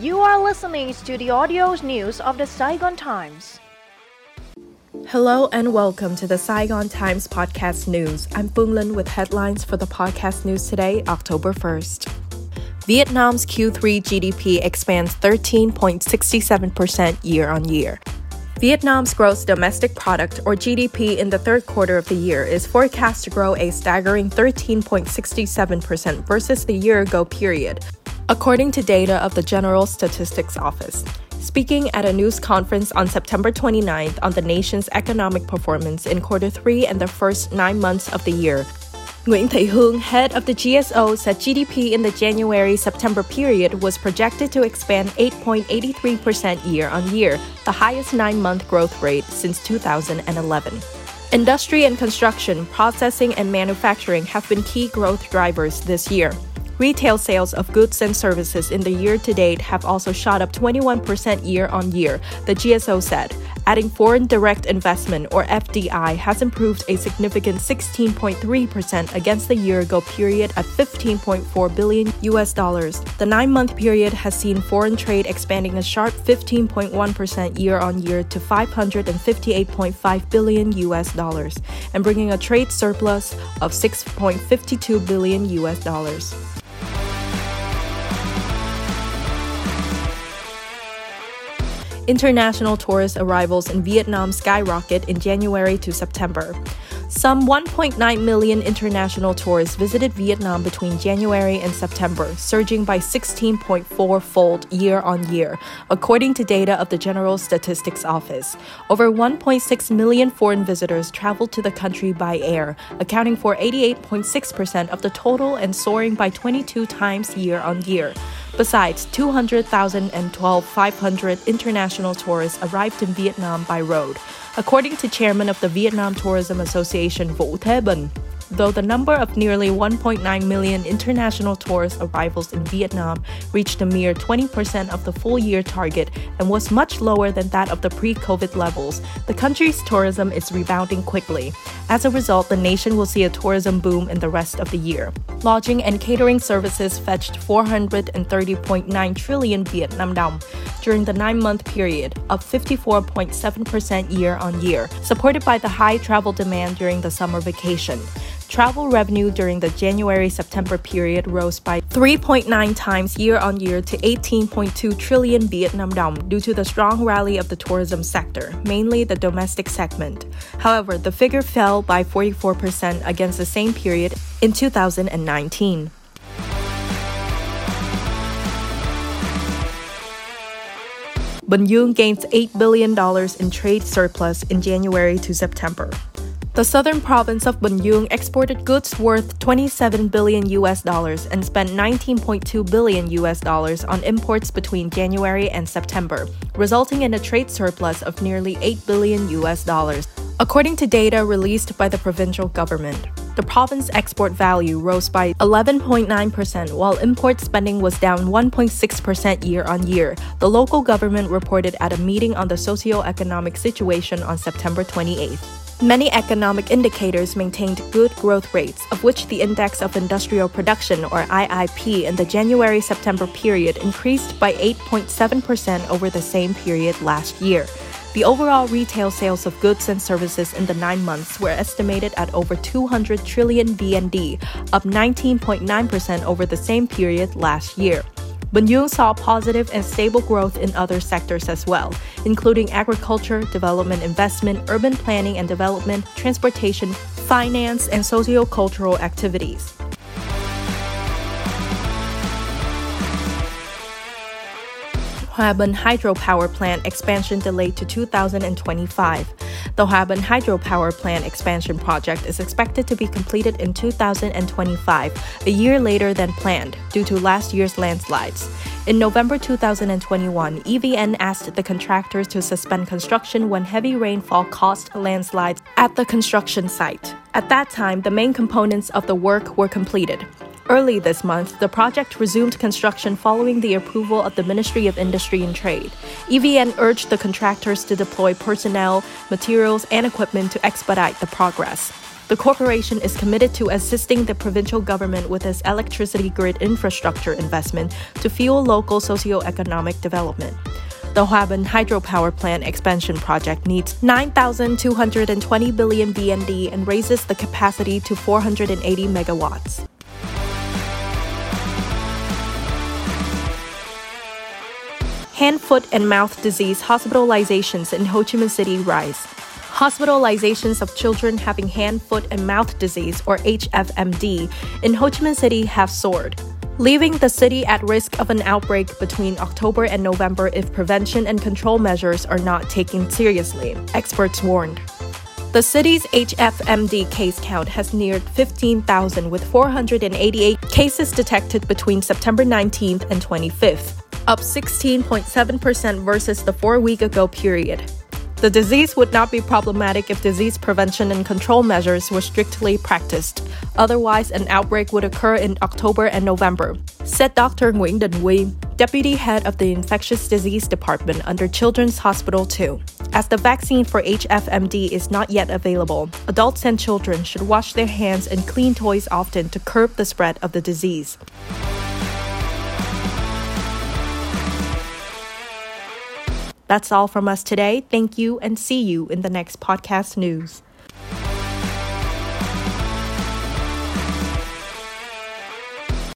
You are listening to the audio news of the Saigon Times. Hello and welcome to the Saigon Times podcast news. I'm Boon Lin with headlines for the podcast news today, October 1st. Vietnam's Q3 GDP expands 13.67% year on year. Vietnam's gross domestic product, or GDP, in the third quarter of the year is forecast to grow a staggering 13.67% versus the year ago period, according to data of the General Statistics Office. Speaking at a news conference on September 29th on the nation's economic performance in quarter three and the first nine months of the year, Nguyễn Thị Hương, head of the GSO, said GDP in the January September period was projected to expand 8.83% year on year, the highest nine month growth rate since 2011. Industry and construction, processing, and manufacturing have been key growth drivers this year. Retail sales of goods and services in the year to date have also shot up 21% year on year, the GSO said. Adding foreign direct investment, or FDI, has improved a significant 16.3% against the year ago period at 15.4 billion US dollars. The nine month period has seen foreign trade expanding a sharp 15.1% year on year to 558.5 billion US dollars and bringing a trade surplus of 6.52 billion US dollars. International tourist arrivals in Vietnam skyrocket in January to September. Some 1.9 million international tourists visited Vietnam between January and September, surging by 16.4 fold year on year, according to data of the General Statistics Office. Over 1.6 million foreign visitors traveled to the country by air, accounting for 88.6% of the total and soaring by 22 times year on year. Besides, 200,000 and 12,500 international tourists arrived in Vietnam by road, according to chairman of the Vietnam Tourism Association Vũ Thế Bình though the number of nearly 1.9 million international tourist arrivals in Vietnam reached a mere 20% of the full year target and was much lower than that of the pre COVID levels, the country's tourism is rebounding quickly. As a result, the nation will see a tourism boom in the rest of the year. Lodging and catering services fetched 430.9 trillion Vietnam dong during the nine month period, up 54.7% year on year, supported by the high travel demand during the summer vacation. Travel revenue during the January September period rose by 3.9 times year on year to 18.2 trillion Vietnam dong due to the strong rally of the tourism sector, mainly the domestic segment. However, the figure fell by 44% against the same period in 2019. Bình Dương gains $8 billion in trade surplus in January to September. The southern province of Bun exported goods worth 27 billion US dollars and spent 19.2 billion US dollars on imports between January and September, resulting in a trade surplus of nearly 8 billion US dollars. According to data released by the provincial government, the province export value rose by 11.9%, while import spending was down 1.6% year on year, the local government reported at a meeting on the socio-economic situation on September 28th. Many economic indicators maintained good growth rates, of which the Index of Industrial Production, or IIP, in the January September period increased by 8.7% over the same period last year. The overall retail sales of goods and services in the nine months were estimated at over 200 trillion VND, up 19.9% over the same period last year. Bình Dương saw positive and stable growth in other sectors as well, including agriculture, development investment, urban planning and development, transportation, finance, and socio-cultural activities. Hòa hydropower plant expansion delayed to 2025. The Hòa Bình hydropower plant expansion project is expected to be completed in 2025, a year later than planned, due to last year's landslides. In November 2021, EVN asked the contractors to suspend construction when heavy rainfall caused landslides at the construction site. At that time, the main components of the work were completed. Early this month, the project resumed construction following the approval of the Ministry of Industry and Trade. EVN urged the contractors to deploy personnel, materials, and equipment to expedite the progress. The corporation is committed to assisting the provincial government with its electricity grid infrastructure investment to fuel local socio-economic development. The Hòa Bình hydropower plant expansion project needs 9,220 billion VND and raises the capacity to 480 megawatts. Hand, foot, and mouth disease hospitalizations in Ho Chi Minh City rise. Hospitalizations of children having hand, foot, and mouth disease, or HFMD, in Ho Chi Minh City have soared, leaving the city at risk of an outbreak between October and November if prevention and control measures are not taken seriously, experts warned. The city's HFMD case count has neared 15,000 with 488 cases detected between September 19th and 25th up 16.7% versus the four week ago period. The disease would not be problematic if disease prevention and control measures were strictly practiced. Otherwise, an outbreak would occur in October and November, said Dr. Nguyen Den Wei, deputy head of the infectious disease department under Children's Hospital 2. As the vaccine for HFMD is not yet available, adults and children should wash their hands and clean toys often to curb the spread of the disease. That's all from us today. Thank you and see you in the next podcast news.